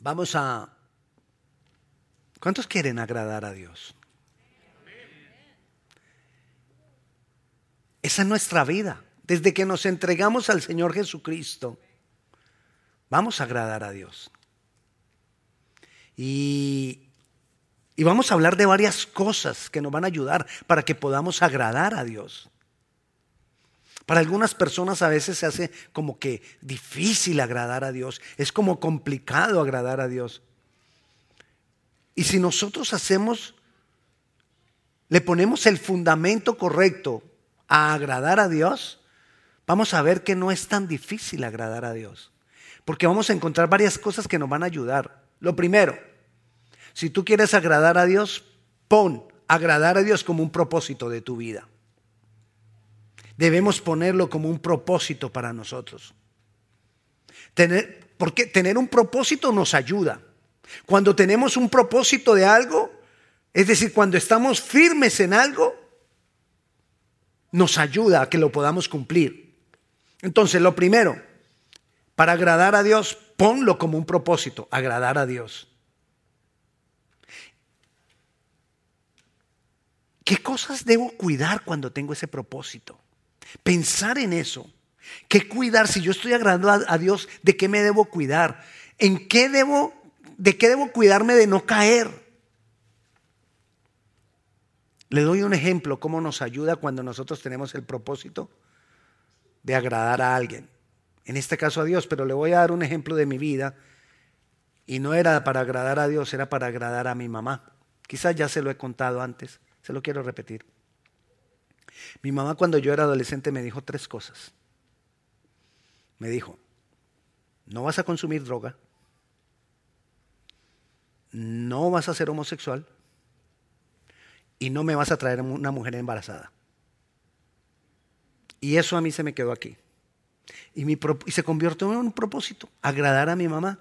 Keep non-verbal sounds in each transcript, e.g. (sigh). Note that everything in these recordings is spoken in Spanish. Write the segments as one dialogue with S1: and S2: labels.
S1: Vamos a... ¿Cuántos quieren agradar a Dios? Esa es nuestra vida. Desde que nos entregamos al Señor Jesucristo, vamos a agradar a Dios. Y, y, vamos a hablar de varias cosas que nos van a ayudar para que podamos agradar a Dios. Para algunas personas a veces se hace como que difícil agradar a Dios, es como complicado agradar a Dios. Y si nosotros hacemos, le ponemos el fundamento correcto a agradar a Dios, vamos a ver que no es tan difícil agradar a Dios. Porque vamos a encontrar varias cosas que nos van a ayudar. Lo primero, si tú quieres agradar a Dios, pon agradar a Dios como un propósito de tu vida. Debemos ponerlo como un propósito para nosotros. Tener, porque tener un propósito nos ayuda. Cuando tenemos un propósito de algo, es decir, cuando estamos firmes en algo, nos ayuda a que lo podamos cumplir. Entonces, lo primero, para agradar a Dios, ponlo como un propósito, agradar a Dios. ¿Qué cosas debo cuidar cuando tengo ese propósito? Pensar en eso. ¿Qué cuidar? Si yo estoy agradando a, Dios, ¿de qué me debo cuidar? ¿En qué debo, de qué debo cuidarme de no caer? Le doy un ejemplo, cómo nos ayuda cuando nosotros tenemos el propósito de agradar a alguien. En este caso a Dios, pero le voy a dar un ejemplo de mi vida. Y no era para agradar a Dios, era para agradar a mi mamá. Quizás ya se lo he contado antes, se lo quiero repetir. Mi mamá cuando yo era adolescente me dijo tres cosas. Me dijo, no vas a consumir droga, no vas a ser homosexual y no me vas a traer una mujer embarazada. Y eso a mí se me quedó aquí. Y, se convirtió en un propósito, agradar a mi mamá.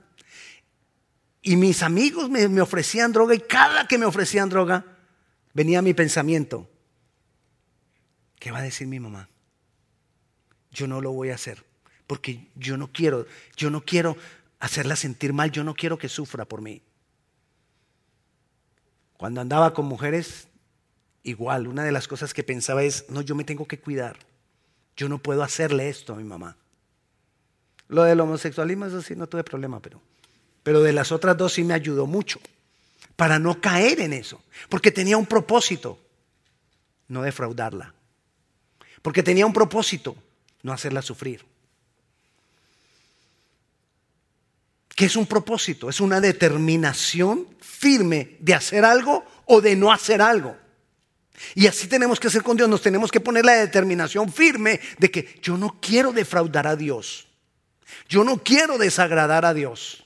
S1: Y mis amigos me, me ofrecían droga y cada que me ofrecían droga venía mi pensamiento, ¿qué va a decir mi mamá? Yo no lo voy a hacer porque yo no quiero, yo no quiero hacerla sentir mal, yo no quiero que sufra por mí. Cuando andaba con mujeres igual, una de las cosas que pensaba es, no, yo me tengo que cuidar. Yo no puedo hacerle esto a mi mamá. Lo del homosexualismo, eso sí, no tuve problema, pero, pero de las otras dos sí me ayudó mucho para no caer en eso, porque tenía un propósito, no defraudarla, porque tenía un propósito, no hacerla sufrir. ¿Qué es un propósito? Es una determinación firme de hacer algo o de no hacer algo. Y así tenemos que hacer con Dios, nos tenemos que poner la determinación firme de que yo no quiero defraudar a Dios. Yo no quiero desagradar a Dios.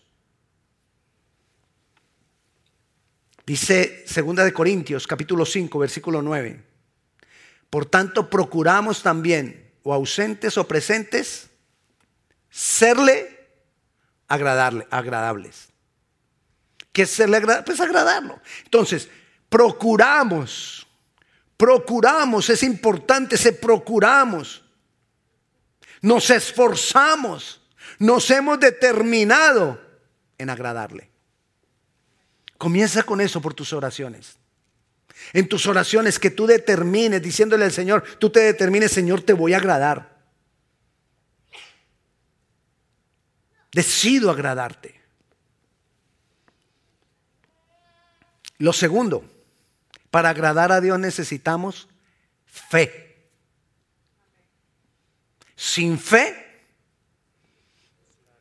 S1: Dice 2 de Corintios capítulo 5 versículo 9. Por tanto, procuramos también, o ausentes o presentes, serle agradables. ¿Qué es serle agradable? Pues agradarlo. Entonces, procuramos Procuramos, es importante, se procuramos. Nos esforzamos, nos hemos determinado en agradarle. Comienza con eso por tus oraciones. En tus oraciones que tú determines, diciéndole al Señor, tú te determines, Señor, te voy a agradar. Decido agradarte. Lo segundo, para agradar a Dios necesitamos fe. Sin fe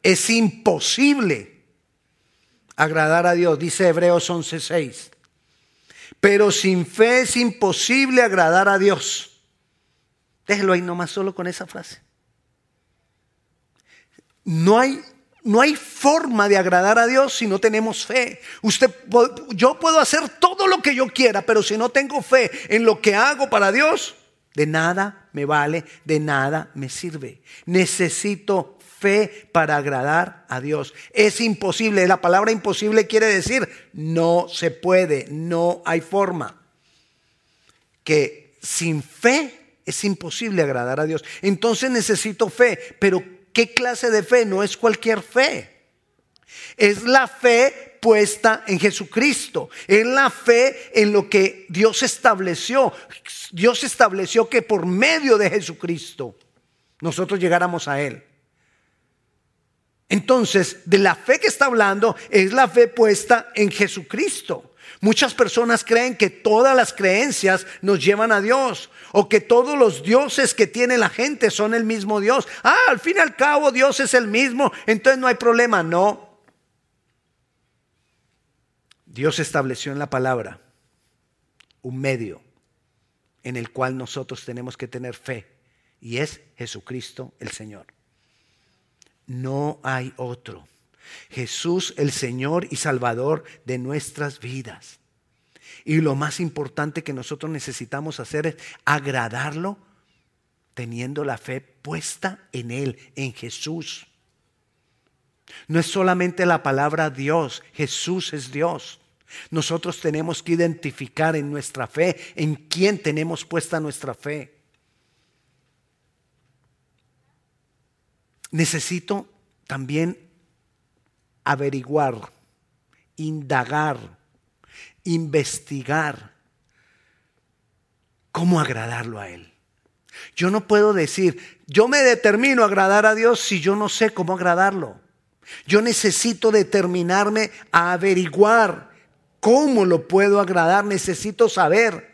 S1: es imposible agradar a Dios, dice Hebreos 11:6. Pero sin fe es imposible agradar a Dios. Déjelo ahí nomás solo con esa frase. No hay no hay forma de agradar a Dios si no tenemos fe. Usted, yo puedo hacer todo lo que yo quiera, pero si no tengo fe en lo que hago para Dios, de nada me vale, de nada me sirve. Necesito fe para agradar a Dios. Es imposible. La palabra imposible quiere decir no se puede, no hay forma. Que sin fe es imposible agradar a Dios. Entonces necesito fe, pero ¿Qué clase de fe? No es cualquier fe. Es la fe puesta en Jesucristo. Es la fe en lo que Dios estableció. Dios estableció que por medio de Jesucristo nosotros llegáramos a Él. Entonces, de la fe que está hablando es la fe puesta en Jesucristo. Muchas personas creen que todas las creencias nos llevan a Dios o que todos los dioses que tiene la gente son el mismo Dios. Ah, al fin y al cabo Dios es el mismo, entonces no hay problema. No. Dios estableció en la palabra un medio en el cual nosotros tenemos que tener fe y es Jesucristo el Señor. No hay otro. Jesús el Señor y Salvador de nuestras vidas. Y lo más importante que nosotros necesitamos hacer es agradarlo teniendo la fe puesta en Él, en Jesús. No es solamente la palabra Dios, Jesús es Dios. Nosotros tenemos que identificar en nuestra fe en quién tenemos puesta nuestra fe. Necesito también averiguar, indagar, investigar cómo agradarlo a Él. Yo no puedo decir, yo me determino a agradar a Dios si yo no sé cómo agradarlo. Yo necesito determinarme a averiguar cómo lo puedo agradar. Necesito saber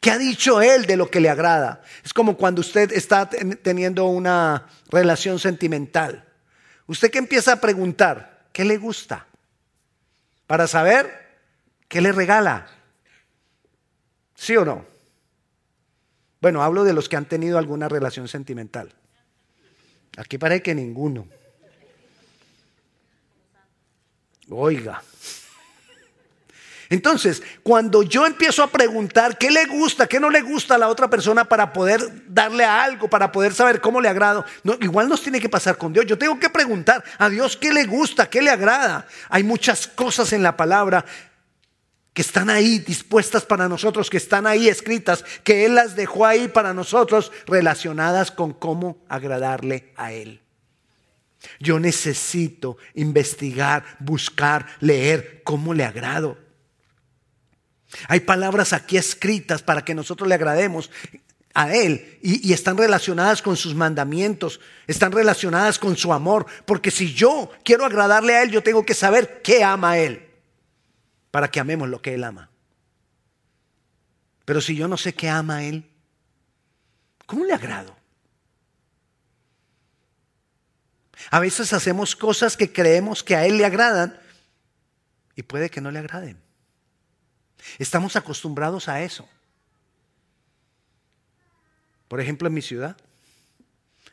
S1: qué ha dicho Él de lo que le agrada. Es como cuando usted está teniendo una relación sentimental. Usted que empieza a preguntar, ¿qué le gusta? Para saber qué le regala. ¿Sí o no? Bueno, hablo de los que han tenido alguna relación sentimental. Aquí parece que ninguno. Oiga. Entonces, cuando yo empiezo a preguntar qué le gusta, qué no le gusta a la otra persona para poder darle algo, para poder saber cómo le agrado, no, igual nos tiene que pasar con Dios. Yo tengo que preguntar a Dios qué le gusta, qué le agrada. Hay muchas cosas en la palabra que están ahí dispuestas para nosotros, que están ahí escritas, que Él las dejó ahí para nosotros, relacionadas con cómo agradarle a Él. Yo necesito investigar, buscar, leer cómo le agrado. Hay palabras aquí escritas para que nosotros le agrademos a Él y, están relacionadas con sus mandamientos, están relacionadas con su amor, porque si yo quiero agradarle a Él, yo tengo que saber qué ama a Él, para que amemos lo que Él ama. Pero si yo no sé qué ama a Él, ¿cómo le agrado? A veces hacemos cosas que creemos que a Él le agradan y puede que no le agraden. Estamos acostumbrados a eso. Por ejemplo, en mi ciudad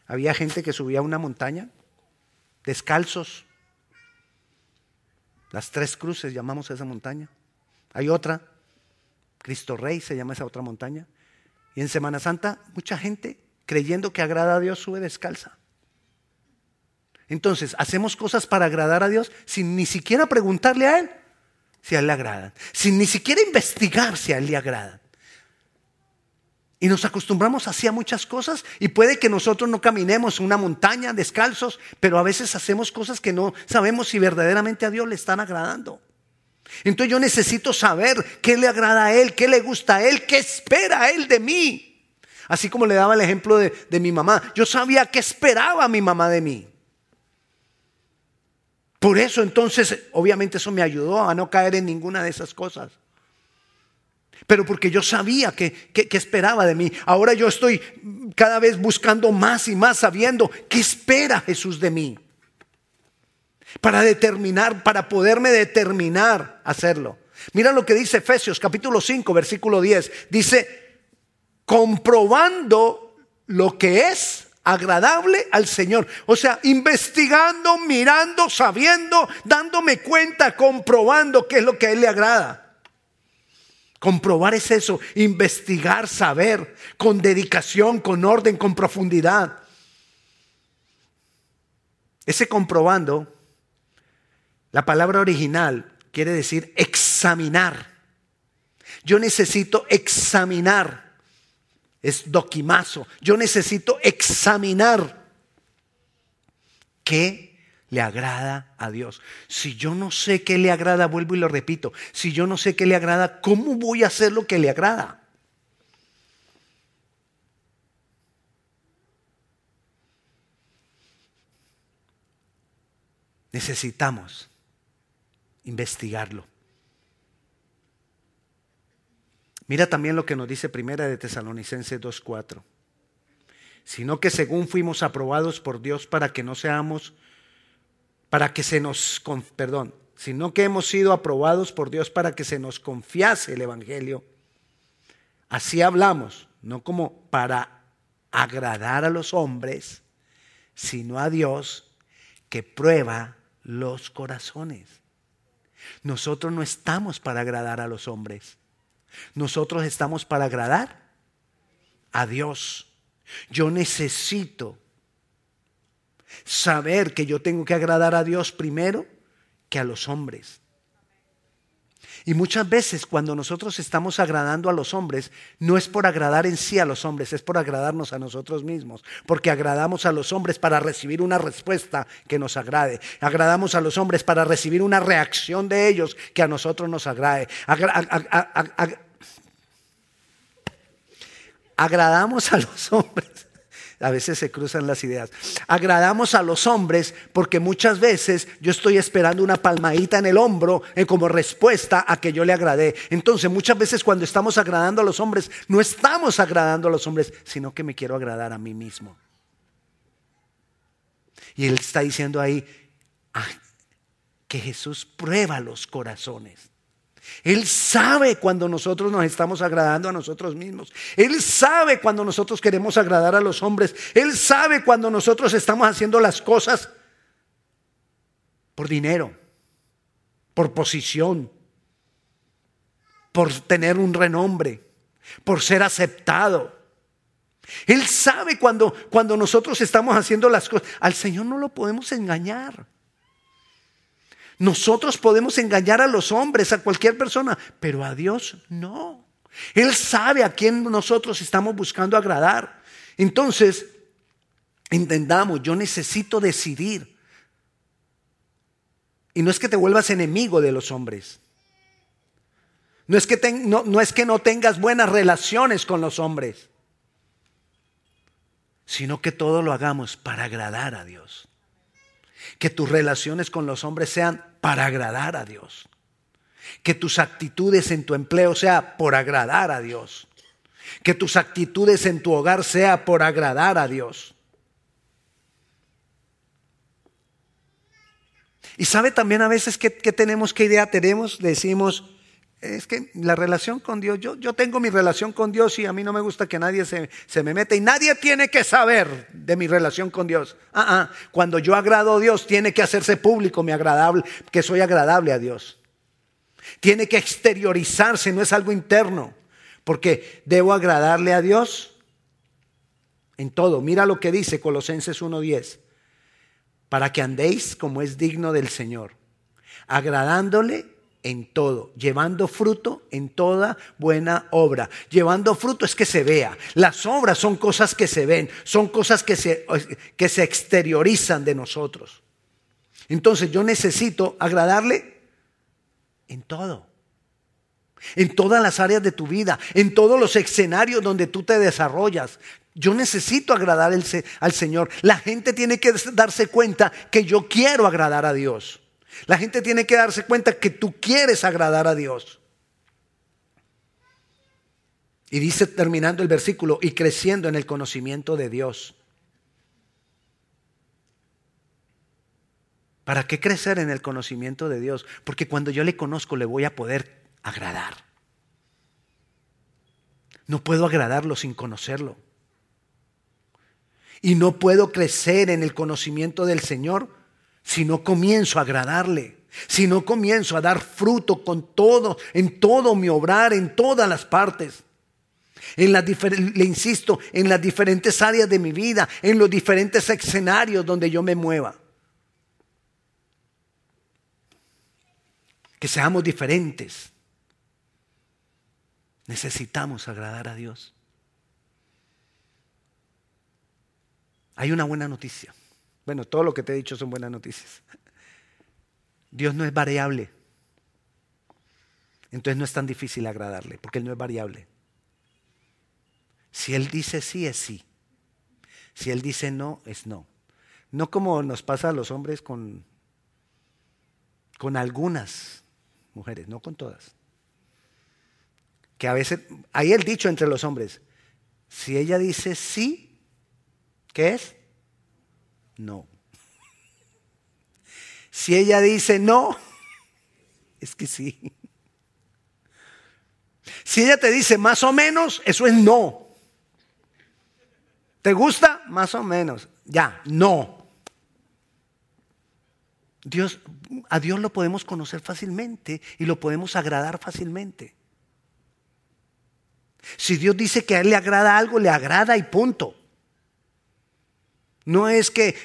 S1: había gente que subía una montaña descalzos. Las tres cruces llamamos a esa montaña. Hay otra, Cristo Rey se llama esa otra montaña. Y en Semana Santa mucha gente creyendo que agrada a Dios sube descalza. Entonces, hacemos cosas para agradar a Dios sin ni siquiera preguntarle a Él si a Él le agradan, sin ni siquiera investigar si a Él le agradan. Y nos acostumbramos así a muchas cosas y puede que nosotros no caminemos una montaña descalzos, pero a veces hacemos cosas que no sabemos si verdaderamente a Dios le están agradando. Entonces yo necesito saber qué le agrada a Él, qué le gusta a Él, qué espera a Él de mí. Así como le daba el ejemplo de, de mi mamá. Yo sabía qué esperaba mi mamá de mí. Por eso entonces, obviamente eso me ayudó a no caer en ninguna de esas cosas. Pero porque yo sabía que, esperaba de mí. Ahora yo estoy cada vez buscando más y más sabiendo qué espera Jesús de mí. Para determinar, para poderme determinar hacerlo. Mira lo que dice Efesios capítulo 5, versículo 10. Dice, comprobando lo que es agradable al Señor. O sea, investigando, mirando, sabiendo, dándome cuenta, comprobando qué es lo que a Él le agrada. Comprobar es eso, investigar, saber, con dedicación, con orden, con profundidad. Ese comprobando, la palabra original quiere decir examinar. Yo necesito examinar es doquimazo. Yo necesito examinar qué le agrada a Dios. Si yo no sé qué le agrada, vuelvo y lo repito, si yo no sé qué le agrada, ¿cómo voy a hacer lo que le agrada? Necesitamos investigarlo. Mira también lo que nos dice Primera de Tesalonicenses 2.4. Sino que según fuimos aprobados por Dios para que no seamos, para que se nos, perdón, sino que hemos sido aprobados por Dios para que se nos confiase el Evangelio. Así hablamos, no como para agradar a los hombres, sino a Dios que prueba los corazones. Nosotros no estamos para agradar a los hombres. Nosotros estamos para agradar a Dios. Yo necesito saber que yo tengo que agradar a Dios primero que a los hombres. Y muchas veces cuando nosotros estamos agradando a los hombres, no es por agradar en sí a los hombres, es por agradarnos a nosotros mismos. Porque agradamos a los hombres para recibir una respuesta que nos agrade. Agradamos a los hombres para recibir una reacción de ellos que a nosotros nos agrade. Agradamos a los (laughs) hombres a veces se cruzan las ideas. Agradamos a los hombres porque muchas veces yo estoy esperando una palmadita en el hombro eh, como respuesta a que yo le agradé. Entonces muchas veces cuando estamos agradando a los hombres, no estamos agradando a los hombres, sino que me quiero agradar a mí mismo. Y él está diciendo ahí que Jesús prueba los corazones. Él sabe cuando nosotros nos estamos agradando a nosotros mismos. Él sabe cuando nosotros queremos agradar a los hombres. Él sabe cuando nosotros estamos haciendo las cosas por dinero, por posición, por tener un renombre, por ser aceptado. Él sabe cuando, cuando nosotros estamos haciendo las cosas. Al Señor no lo podemos engañar. Nosotros podemos engañar a los hombres, a cualquier persona, pero a Dios no. Él sabe a quién nosotros estamos buscando agradar. Entonces, entendamos, yo necesito decidir. Y no es que te vuelvas enemigo de los hombres. No es que, no, no es que no tengas buenas relaciones con los hombres, sino que todo lo hagamos para agradar a Dios que tus relaciones con los hombres sean para agradar a Dios. Que tus actitudes en tu empleo sea por agradar a Dios. Que tus actitudes en tu hogar sea por agradar a Dios. Y sabe también a veces que, tenemos, qué idea tenemos, decimos, es que la relación con Dios, yo, yo tengo mi relación con Dios y a mí no me gusta que nadie se, me meta y nadie tiene que saber de mi relación con Dios. Ah, ah, cuando yo agrado a Dios, tiene que hacerse público mi agradable, que soy agradable a Dios. Tiene que exteriorizarse, no es algo interno, porque debo agradarle a Dios en todo. Mira lo que dice Colosenses 1:10, para que andéis como es digno del Señor, agradándole en todo, llevando fruto en toda buena obra. Llevando fruto es que se vea. Las obras son cosas que se ven, son cosas que se, que se exteriorizan de nosotros. Entonces yo necesito agradarle en todo. En todas las áreas de tu vida, en todos los escenarios donde tú te desarrollas. Yo necesito agradar al Señor. La gente tiene que darse cuenta que yo quiero agradar a Dios. La gente tiene que darse cuenta que tú quieres agradar a Dios. Y dice terminando el versículo, y creciendo en el conocimiento de Dios. ¿Para qué crecer en el conocimiento de Dios? Porque cuando yo le conozco le voy a poder agradar. No puedo agradarlo sin conocerlo. Y no puedo crecer en el conocimiento del Señor si no comienzo a agradarle, si no comienzo a dar fruto con todo, en todo mi obrar, en todas las partes. En las le insisto, en las diferentes áreas de mi vida, en los diferentes escenarios donde yo me mueva. Que seamos diferentes. Necesitamos agradar a Dios. Hay una buena noticia. Bueno, todo lo que te he dicho son buenas noticias. (laughs) Dios no es variable. Entonces no es tan difícil agradarle, porque Él no es variable. Si Él dice sí, es sí. Si Él dice no, es no. No como nos pasa a los hombres con, con algunas mujeres, no con todas. Que a veces, hay el dicho entre los hombres, si ella dice sí, ¿qué es? No. Si ella dice no, es que sí. Si ella te dice más o menos, eso es no. ¿Te gusta? Más o menos. Ya, no. Dios, a Dios lo podemos conocer fácilmente y lo podemos agradar fácilmente. Si Dios dice que a Él le agrada algo, le agrada y punto. No es que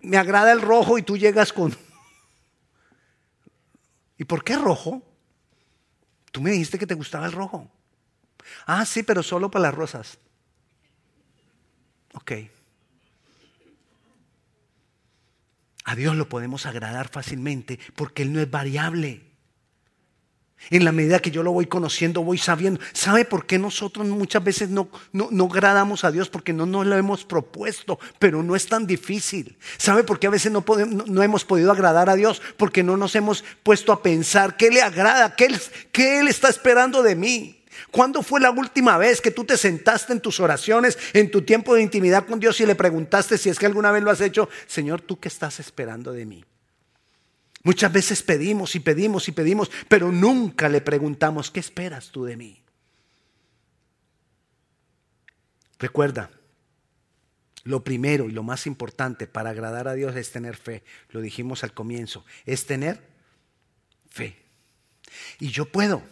S1: me agrada el rojo y tú llegas con... (laughs) ¿Y por qué rojo? Tú me dijiste que te gustaba el rojo. Ah, sí, pero solo para las rosas. Ok. A Dios lo podemos agradar fácilmente porque Él no es variable. En la medida que yo lo voy conociendo, voy sabiendo. ¿Sabe por qué nosotros muchas veces no, no, agradamos a Dios? Porque no nos lo hemos propuesto, pero no es tan difícil. ¿Sabe por qué a veces no, podemos, no, hemos podido agradar a Dios? Porque no nos hemos puesto a pensar qué le agrada, qué qué él está esperando de mí. ¿Cuándo fue la última vez que tú te sentaste en tus oraciones, en tu tiempo de intimidad con Dios y le preguntaste si es que alguna vez lo has hecho, Señor, ¿tú qué estás esperando de mí? Muchas veces pedimos y pedimos y pedimos, pero nunca le preguntamos, ¿qué esperas tú de mí? Recuerda, lo primero y lo más importante para agradar a Dios es tener fe. Lo dijimos al comienzo, es tener fe. Y yo puedo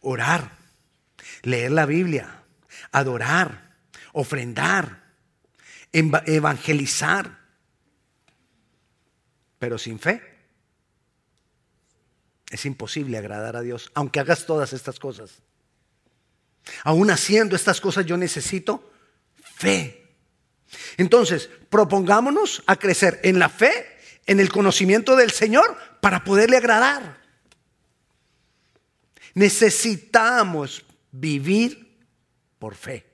S1: orar, leer la Biblia, adorar, ofrendar, evangelizar, pero sin fe es imposible agradar a Dios, aunque hagas todas estas cosas. Aún haciendo estas cosas yo necesito fe. Entonces, propongámonos a crecer en la fe, en el conocimiento del Señor, para poderle agradar. Necesitamos vivir por fe.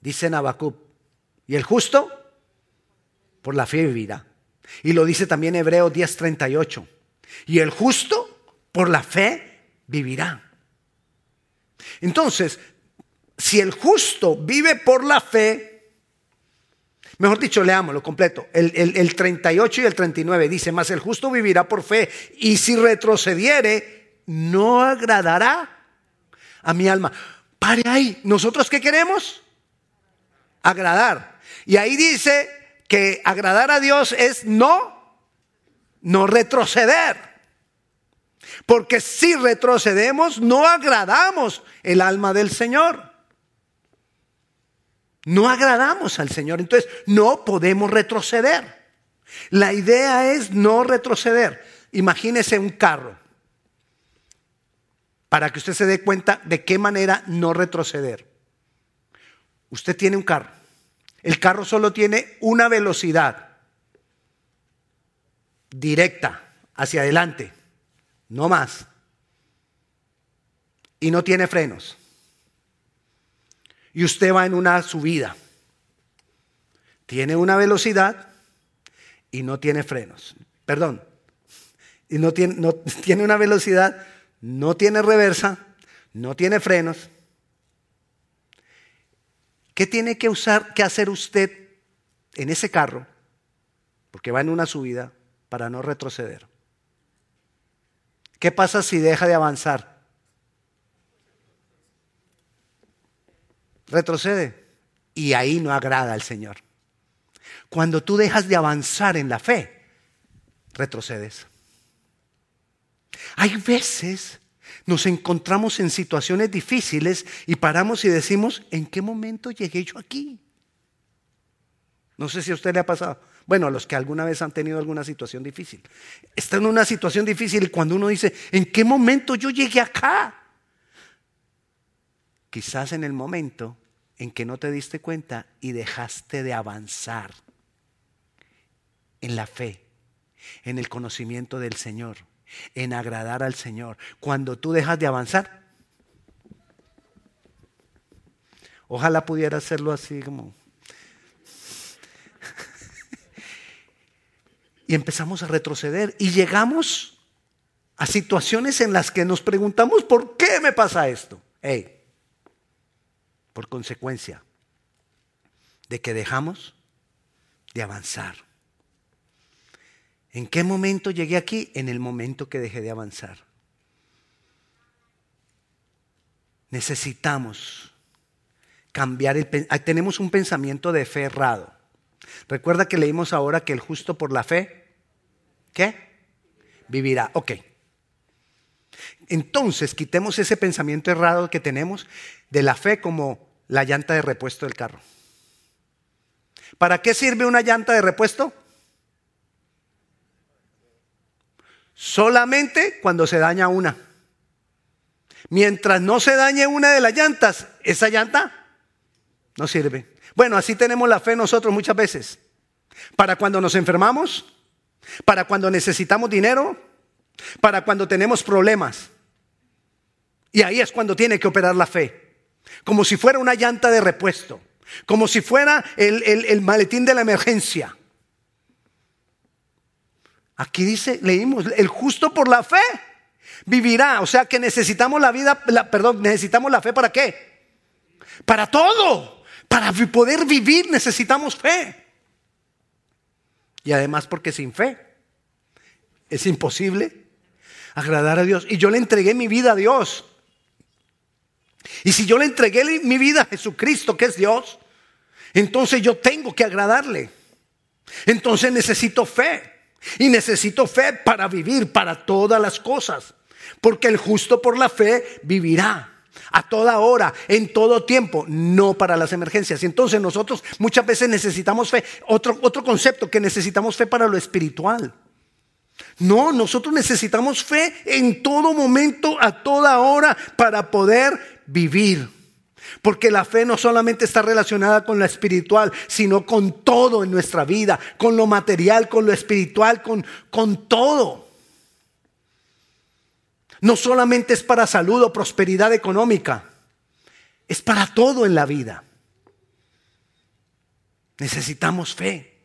S1: Dice Nabacub, ¿y el justo? Por la fe vivirá. Y lo dice también Hebreo 10:38. Y el justo por la fe vivirá. Entonces, si el justo vive por la fe, Mejor dicho, leámoslo completo. El, el, 38 y el 39 dice, mas el justo vivirá por fe y si retrocediere, no agradará a mi alma. Pare ahí. ¿Nosotros qué queremos? Agradar. Y ahí dice que agradar a Dios es no, no retroceder. Porque si retrocedemos, no agradamos el alma del Señor. No agradamos al Señor, entonces no podemos retroceder. La idea es no retroceder. Imagínese un carro, para que usted se dé cuenta de qué manera no retroceder. Usted tiene un carro. El carro solo tiene una velocidad directa hacia adelante, no más. Y no tiene frenos y usted va en una subida. Tiene una velocidad y no tiene frenos. Perdón. Y no tiene, no, (laughs) tiene una velocidad, no tiene reversa, no tiene frenos. ¿Qué tiene que usar, que hacer usted en ese carro? Porque va en una subida para no retroceder. ¿Qué pasa si deja de avanzar? retrocede. Y ahí no agrada al Señor. Cuando tú dejas de avanzar en la fe, retrocedes. Hay veces nos encontramos en situaciones difíciles y paramos y decimos, ¿en qué momento llegué yo aquí? No sé si a usted le ha pasado. Bueno, a los que alguna vez han tenido alguna situación difícil. Está en una situación difícil y cuando uno dice, ¿en qué momento yo llegué acá? quizás en el momento en que no te diste cuenta y dejaste de avanzar en la fe, en el conocimiento del Señor, en agradar al Señor. Cuando tú dejas de avanzar, ojalá pudiera hacerlo así como... (laughs) y empezamos a retroceder y llegamos a situaciones en las que nos preguntamos, ¿por qué me pasa esto? Hey, por consecuencia de que dejamos de avanzar. ¿En qué momento llegué aquí? En el momento que dejé de avanzar. Necesitamos cambiar el tenemos un pensamiento de fe errado. Recuerda que leímos ahora que el justo por la fe ¿qué? Vivirá. Ok. Entonces, quitemos ese pensamiento errado que tenemos de la fe como la llanta de repuesto del carro. ¿Para qué sirve una llanta de repuesto? Solamente cuando se daña una. Mientras no se dañe una de las llantas, esa llanta no sirve. Bueno, así tenemos la fe nosotros muchas veces. Para cuando nos enfermamos, para cuando necesitamos dinero, para cuando tenemos problemas. Y ahí es cuando tiene que operar la fe como si fuera una llanta de repuesto, como si fuera el, maletín de la emergencia. Aquí dice, leímos, el justo por la fe vivirá. O sea que necesitamos la vida, perdón, necesitamos la fe para qué? Para todo. Para poder vivir necesitamos fe. Y además porque sin fe es imposible agradar a Dios. Y yo le entregué mi vida a Dios. Y si yo le entregué mi vida a Jesucristo, que es Dios, entonces yo tengo que agradarle. Entonces necesito fe. Y necesito fe para vivir, para todas las cosas. Porque el justo por la fe vivirá a toda hora, en todo tiempo, no para las emergencias. Entonces nosotros muchas veces necesitamos fe. Otro, otro concepto que necesitamos fe para lo espiritual. No, nosotros necesitamos fe en todo momento, a toda hora, para poder vivir. Porque la fe no solamente está relacionada con lo espiritual, sino con todo en nuestra vida, con lo material, con lo espiritual, con, con todo. No solamente es para salud o prosperidad económica, es para todo en la vida. Necesitamos fe,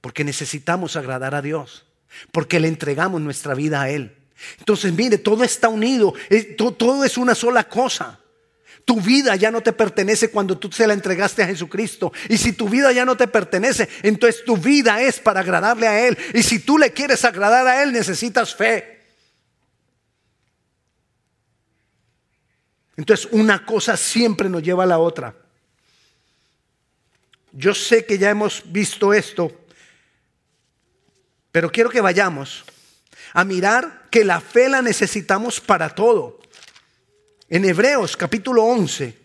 S1: porque necesitamos agradar a Dios, porque le entregamos nuestra vida a Él. Entonces, mire, todo está unido, todo es una sola cosa. Tu vida ya no te pertenece cuando tú se la entregaste a Jesucristo. Y si tu vida ya no te pertenece, entonces tu vida es para agradarle a Él. Y si tú le quieres agradar a Él, necesitas fe. Entonces una cosa siempre nos lleva a la otra. Yo sé que ya hemos visto esto, pero quiero que vayamos a mirar que la fe la necesitamos para todo. En Hebreos capítulo 11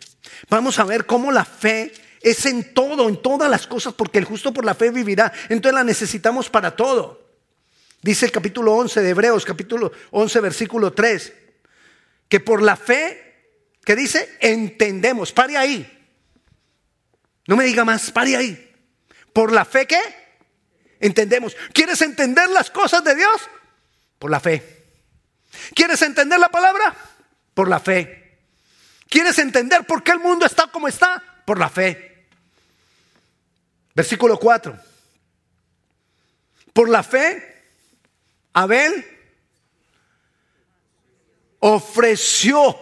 S1: vamos a ver cómo la fe es en todo, en todas las cosas, porque el justo por la fe vivirá. Entonces la necesitamos para todo. Dice el capítulo 11 de Hebreos, capítulo 11, versículo 3, que por la fe, que dice, entendemos. Pare ahí. No me diga más, pare ahí. Por la fe que entendemos. ¿Quieres entender las cosas de Dios? Por la fe. ¿Quieres entender la palabra? Por la fe. ¿Quieres entender por qué el mundo está como está? Por la fe. Versículo 4. Por la fe, Abel ofreció.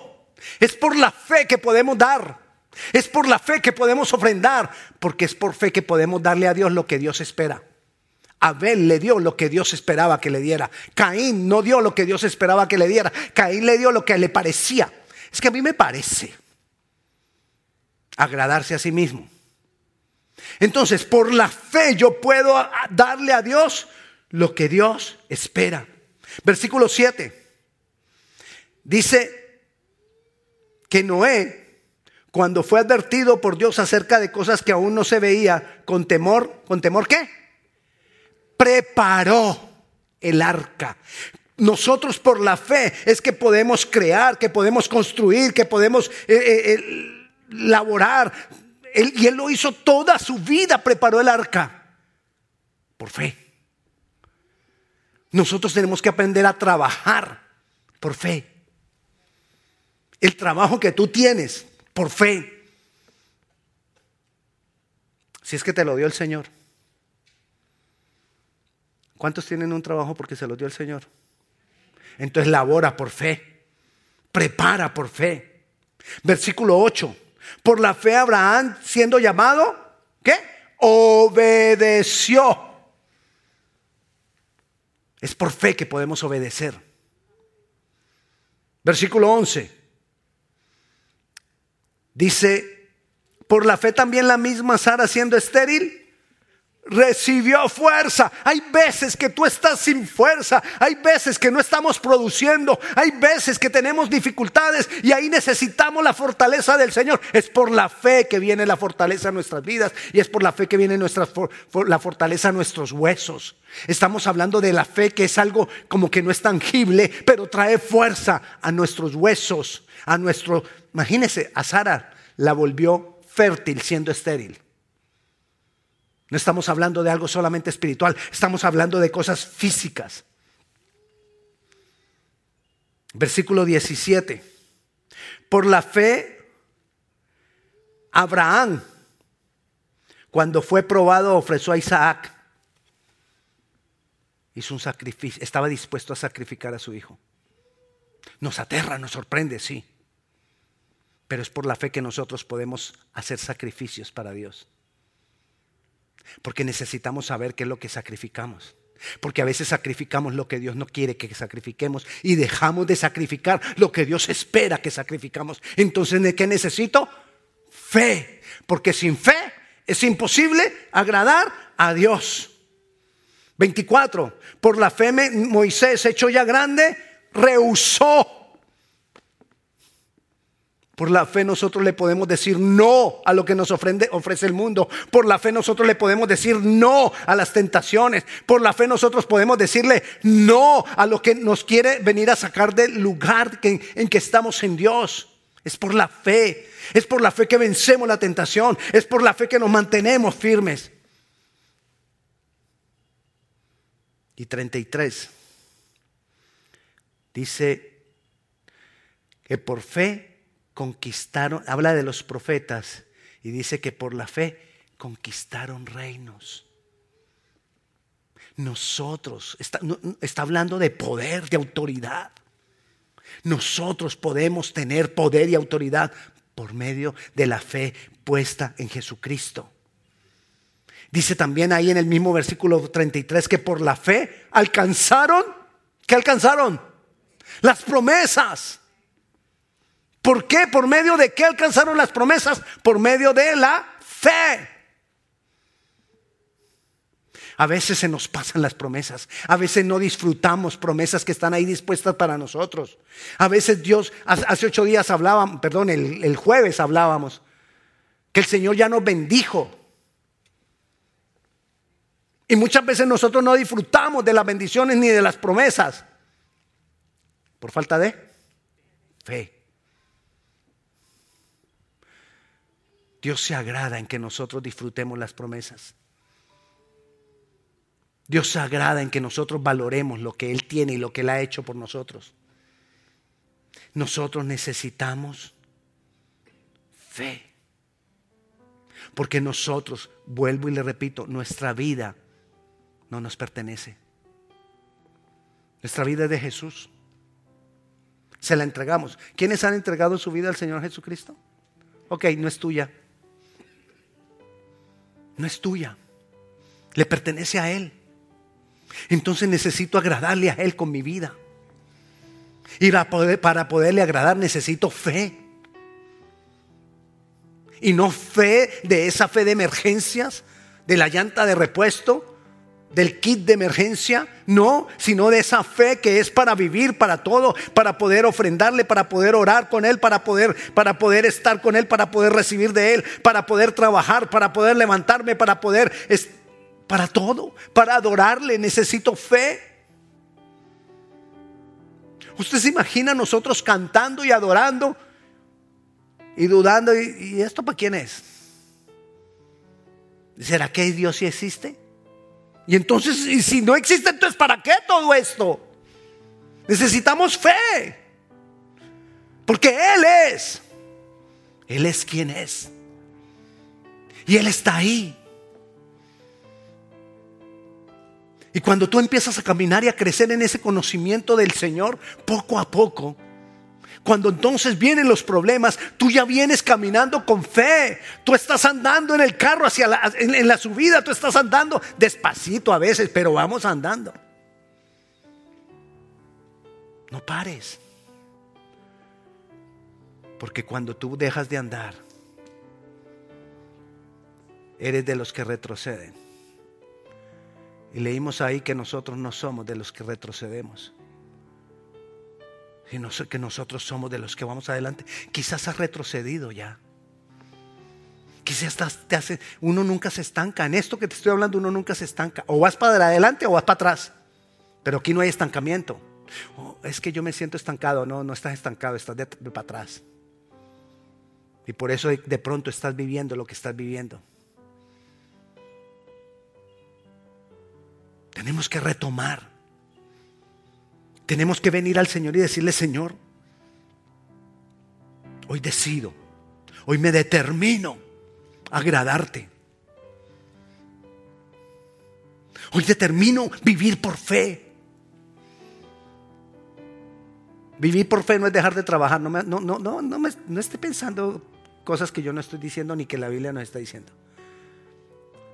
S1: Es por la fe que podemos dar. Es por la fe que podemos ofrendar. Porque es por fe que podemos darle a Dios lo que Dios espera. Abel le dio lo que Dios esperaba que le diera. Caín no dio lo que Dios esperaba que le diera. Caín le dio lo que le parecía. Es que a mí me parece agradarse a sí mismo. Entonces, por la fe yo puedo darle a Dios lo que Dios espera. Versículo 7. Dice que Noé, cuando fue advertido por Dios acerca de cosas que aún no se veía, con temor, ¿con temor qué? Preparó el arca. Nosotros por la fe es que podemos crear, que podemos construir, que podemos... Eh, eh, laborar. y él lo hizo toda su vida, preparó el arca por fe. Nosotros tenemos que aprender a trabajar por fe. El trabajo que tú tienes por fe. Si es que te lo dio el Señor. ¿Cuántos tienen un trabajo porque se lo dio el Señor? Entonces labora por fe. Prepara por fe. Versículo 8. Por la fe Abraham siendo llamado, ¿qué? Obedeció. Es por fe que podemos obedecer. Versículo 11. Dice, por la fe también la misma Sara siendo estéril recibió fuerza. Hay veces que tú estás sin fuerza. Hay veces que no estamos produciendo. Hay veces que tenemos dificultades y ahí necesitamos la fortaleza del Señor. Es por la fe que viene la fortaleza a nuestras vidas y es por la fe que viene nuestra, la fortaleza a nuestros huesos. Estamos hablando de la fe que es algo como que no es tangible, pero trae fuerza a nuestros huesos, a nuestro... Imagínese, a Sara la volvió fértil siendo estéril. No estamos hablando de algo solamente espiritual, estamos hablando de cosas físicas. Versículo 17. Por la fe, Abraham, cuando fue probado, ofreció a Isaac. Hizo un sacrificio, estaba dispuesto a sacrificar a su hijo. Nos aterra, nos sorprende, sí. Pero es por la fe que nosotros podemos hacer sacrificios para Dios. Porque necesitamos saber qué es lo que sacrificamos. Porque a veces sacrificamos lo que Dios no quiere que sacrifiquemos y dejamos de sacrificar lo que Dios espera que sacrificamos. Entonces, ¿de qué necesito? Fe. Porque sin fe es imposible agradar a Dios. 24. Por la fe Moisés, hecho ya grande, rehusó por la fe nosotros le podemos decir no a lo que nos ofrece el mundo. Por la fe nosotros le podemos decir no a las tentaciones. Por la fe nosotros podemos decirle no a lo que nos quiere venir a sacar del lugar en que estamos en Dios. Es por la fe. Es por la fe que vencemos la tentación. Es por la fe que nos mantenemos firmes. Y 33 dice que por fe conquistaron, habla de los profetas y dice que por la fe conquistaron reinos. Nosotros, está, está hablando de poder, de autoridad. Nosotros podemos tener poder y autoridad por medio de la fe puesta en Jesucristo. Dice también ahí en el mismo versículo 33 que por la fe alcanzaron, ¿qué alcanzaron? Las promesas. ¿Por qué? ¿Por medio de qué alcanzaron las promesas? Por medio de la fe. A veces se nos pasan las promesas. A veces no disfrutamos promesas que están ahí dispuestas para nosotros. A veces Dios, hace ocho días hablábamos, perdón, el, el jueves hablábamos, que el Señor ya nos bendijo. Y muchas veces nosotros no disfrutamos de las bendiciones ni de las promesas. Por falta de fe. Dios se agrada en que nosotros disfrutemos las promesas. Dios se agrada en que nosotros valoremos lo que Él tiene y lo que Él ha hecho por nosotros. Nosotros necesitamos fe. Porque nosotros, vuelvo y le repito, nuestra vida no nos pertenece. Nuestra vida es de Jesús. Se la entregamos. ¿Quiénes han entregado su vida al Señor Jesucristo? Ok, no es tuya no es tuya, le pertenece a Él. Entonces necesito agradarle a Él con mi vida. Y para, poderle agradar necesito fe. Y no fe de esa fe de emergencias, de la llanta de repuesto, del kit de emergencia, no, sino de esa fe que es para vivir, para todo, para poder ofrendarle, para poder orar con él, para poder para poder estar con él, para poder recibir de él, para poder trabajar, para poder levantarme, para poder para todo, para adorarle, necesito fe. Usted se imagina nosotros cantando y adorando y dudando, ¿y, esto para quién es? ¿Será que Dios sí existe? Y entonces, si no existe, entonces ¿para qué todo esto? Necesitamos fe. Porque Él es. Él es quien es. Y Él está ahí. Y cuando tú empiezas a caminar y a crecer en ese conocimiento del Señor, poco a poco, cuando entonces vienen los problemas, tú ya vienes caminando con fe. Tú estás andando en el carro hacia la, en la subida, tú estás andando despacito a veces, pero vamos andando. No pares. Porque cuando tú dejas de andar, eres de los que retroceden. Y leímos ahí que nosotros no somos de los que retrocedemos, que nosotros somos de los que vamos adelante. Quizás has retrocedido ya. Quizás te hace, uno nunca se estanca. En esto que te estoy hablando, uno nunca se estanca. O vas para adelante o vas para atrás. Pero aquí no hay estancamiento. Oh, es que yo me siento estancado. No, no estás estancado, estás de para atrás. Y por eso de pronto estás viviendo lo que estás viviendo. Tenemos que retomar. Tenemos que venir al Señor y decirle, Señor, hoy decido, hoy me determino a agradarte. Hoy determino vivir por fe. Vivir por fe no es dejar de trabajar. No, no, no, no, no, no esté pensando cosas que yo no estoy diciendo ni que la Biblia nos está diciendo.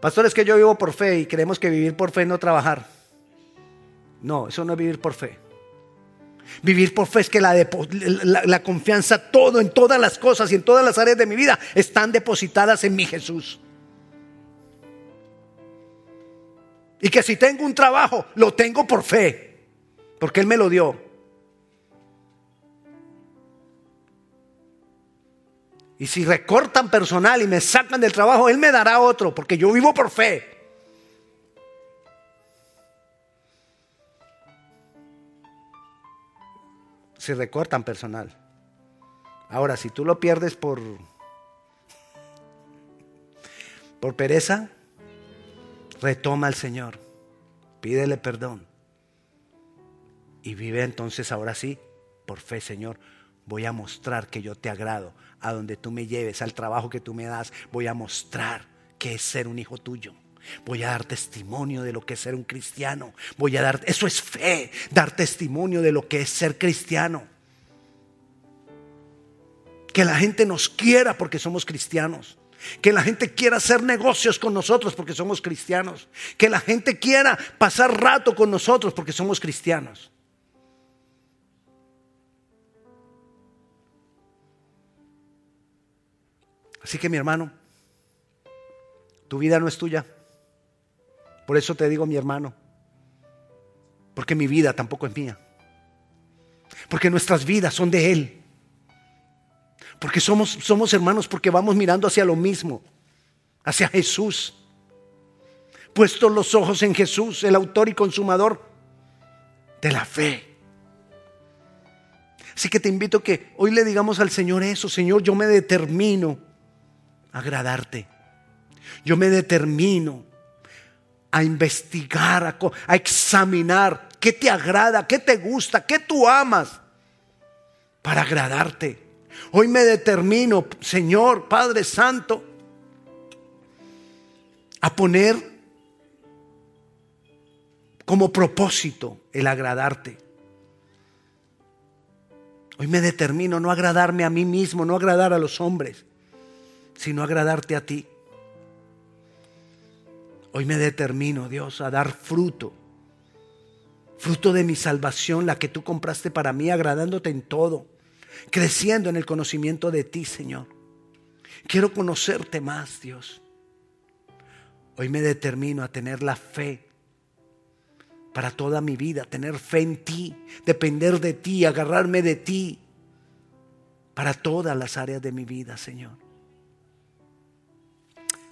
S1: Pastor, es que yo vivo por fe y creemos que vivir por fe no trabajar. No, eso no es vivir por fe. Vivir por fe es que la, la, confianza, todo, en todas las cosas y en todas las áreas de mi vida están depositadas en mi Jesús. Y que si tengo un trabajo, lo tengo por fe, porque Él me lo dio. Y si recortan personal y me sacan del trabajo, Él me dará otro, porque yo vivo por fe. Si recortan personal. Ahora, si tú lo pierdes por por pereza, retoma al Señor, pídele perdón y vive entonces ahora sí por fe, Señor. Voy a mostrar que yo te agrado a donde tú me lleves, al trabajo que tú me das, voy a mostrar que es ser un hijo tuyo. Voy a dar testimonio de lo que es ser un cristiano. Voy a dar, eso es fe, dar testimonio de lo que es ser cristiano. Que la gente nos quiera porque somos cristianos. Que la gente quiera hacer negocios con nosotros porque somos cristianos. Que la gente quiera pasar rato con nosotros porque somos cristianos. Así que mi hermano, tu vida no es tuya. Por eso te digo mi hermano, porque mi vida tampoco es mía. Porque nuestras vidas son de Él. Porque somos, somos hermanos porque vamos mirando hacia lo mismo, hacia Jesús. Puestos los ojos en Jesús, el autor y consumador de la fe. Así que te invito a que hoy le digamos al Señor eso, Señor, yo me determino agradarte. Yo me determino a investigar, a, examinar qué te agrada, qué te gusta, qué tú amas para agradarte. Hoy me determino, Señor, Padre Santo, a poner como propósito el agradarte. Hoy me determino no agradarme a mí mismo, no agradar a los hombres, sino agradarte a ti. Hoy me determino, Dios, a dar fruto. Fruto de mi salvación, la que tú compraste para mí, agradándote en todo, creciendo en el conocimiento de ti, Señor. Quiero conocerte más, Dios. Hoy me determino a tener la fe para toda mi vida, tener fe en ti, depender de ti, agarrarme de ti para todas las áreas de mi vida, Señor.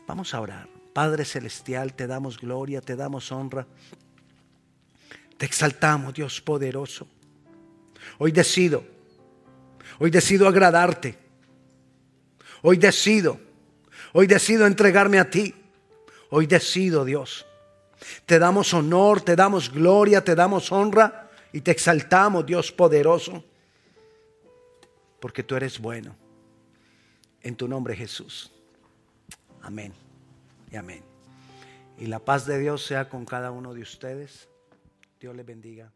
S1: Vamos a orar. Padre Celestial, te damos gloria, te damos honra. Te exaltamos, Dios poderoso. Hoy decido, hoy decido agradarte. Hoy decido, hoy decido entregarme a ti. Hoy decido, Dios. Te damos honor, te damos gloria, te damos honra y te exaltamos, Dios poderoso, porque tú eres bueno. En tu nombre, Jesús. Amén amén. Y la paz de Dios sea con cada uno de ustedes. Dios les bendiga.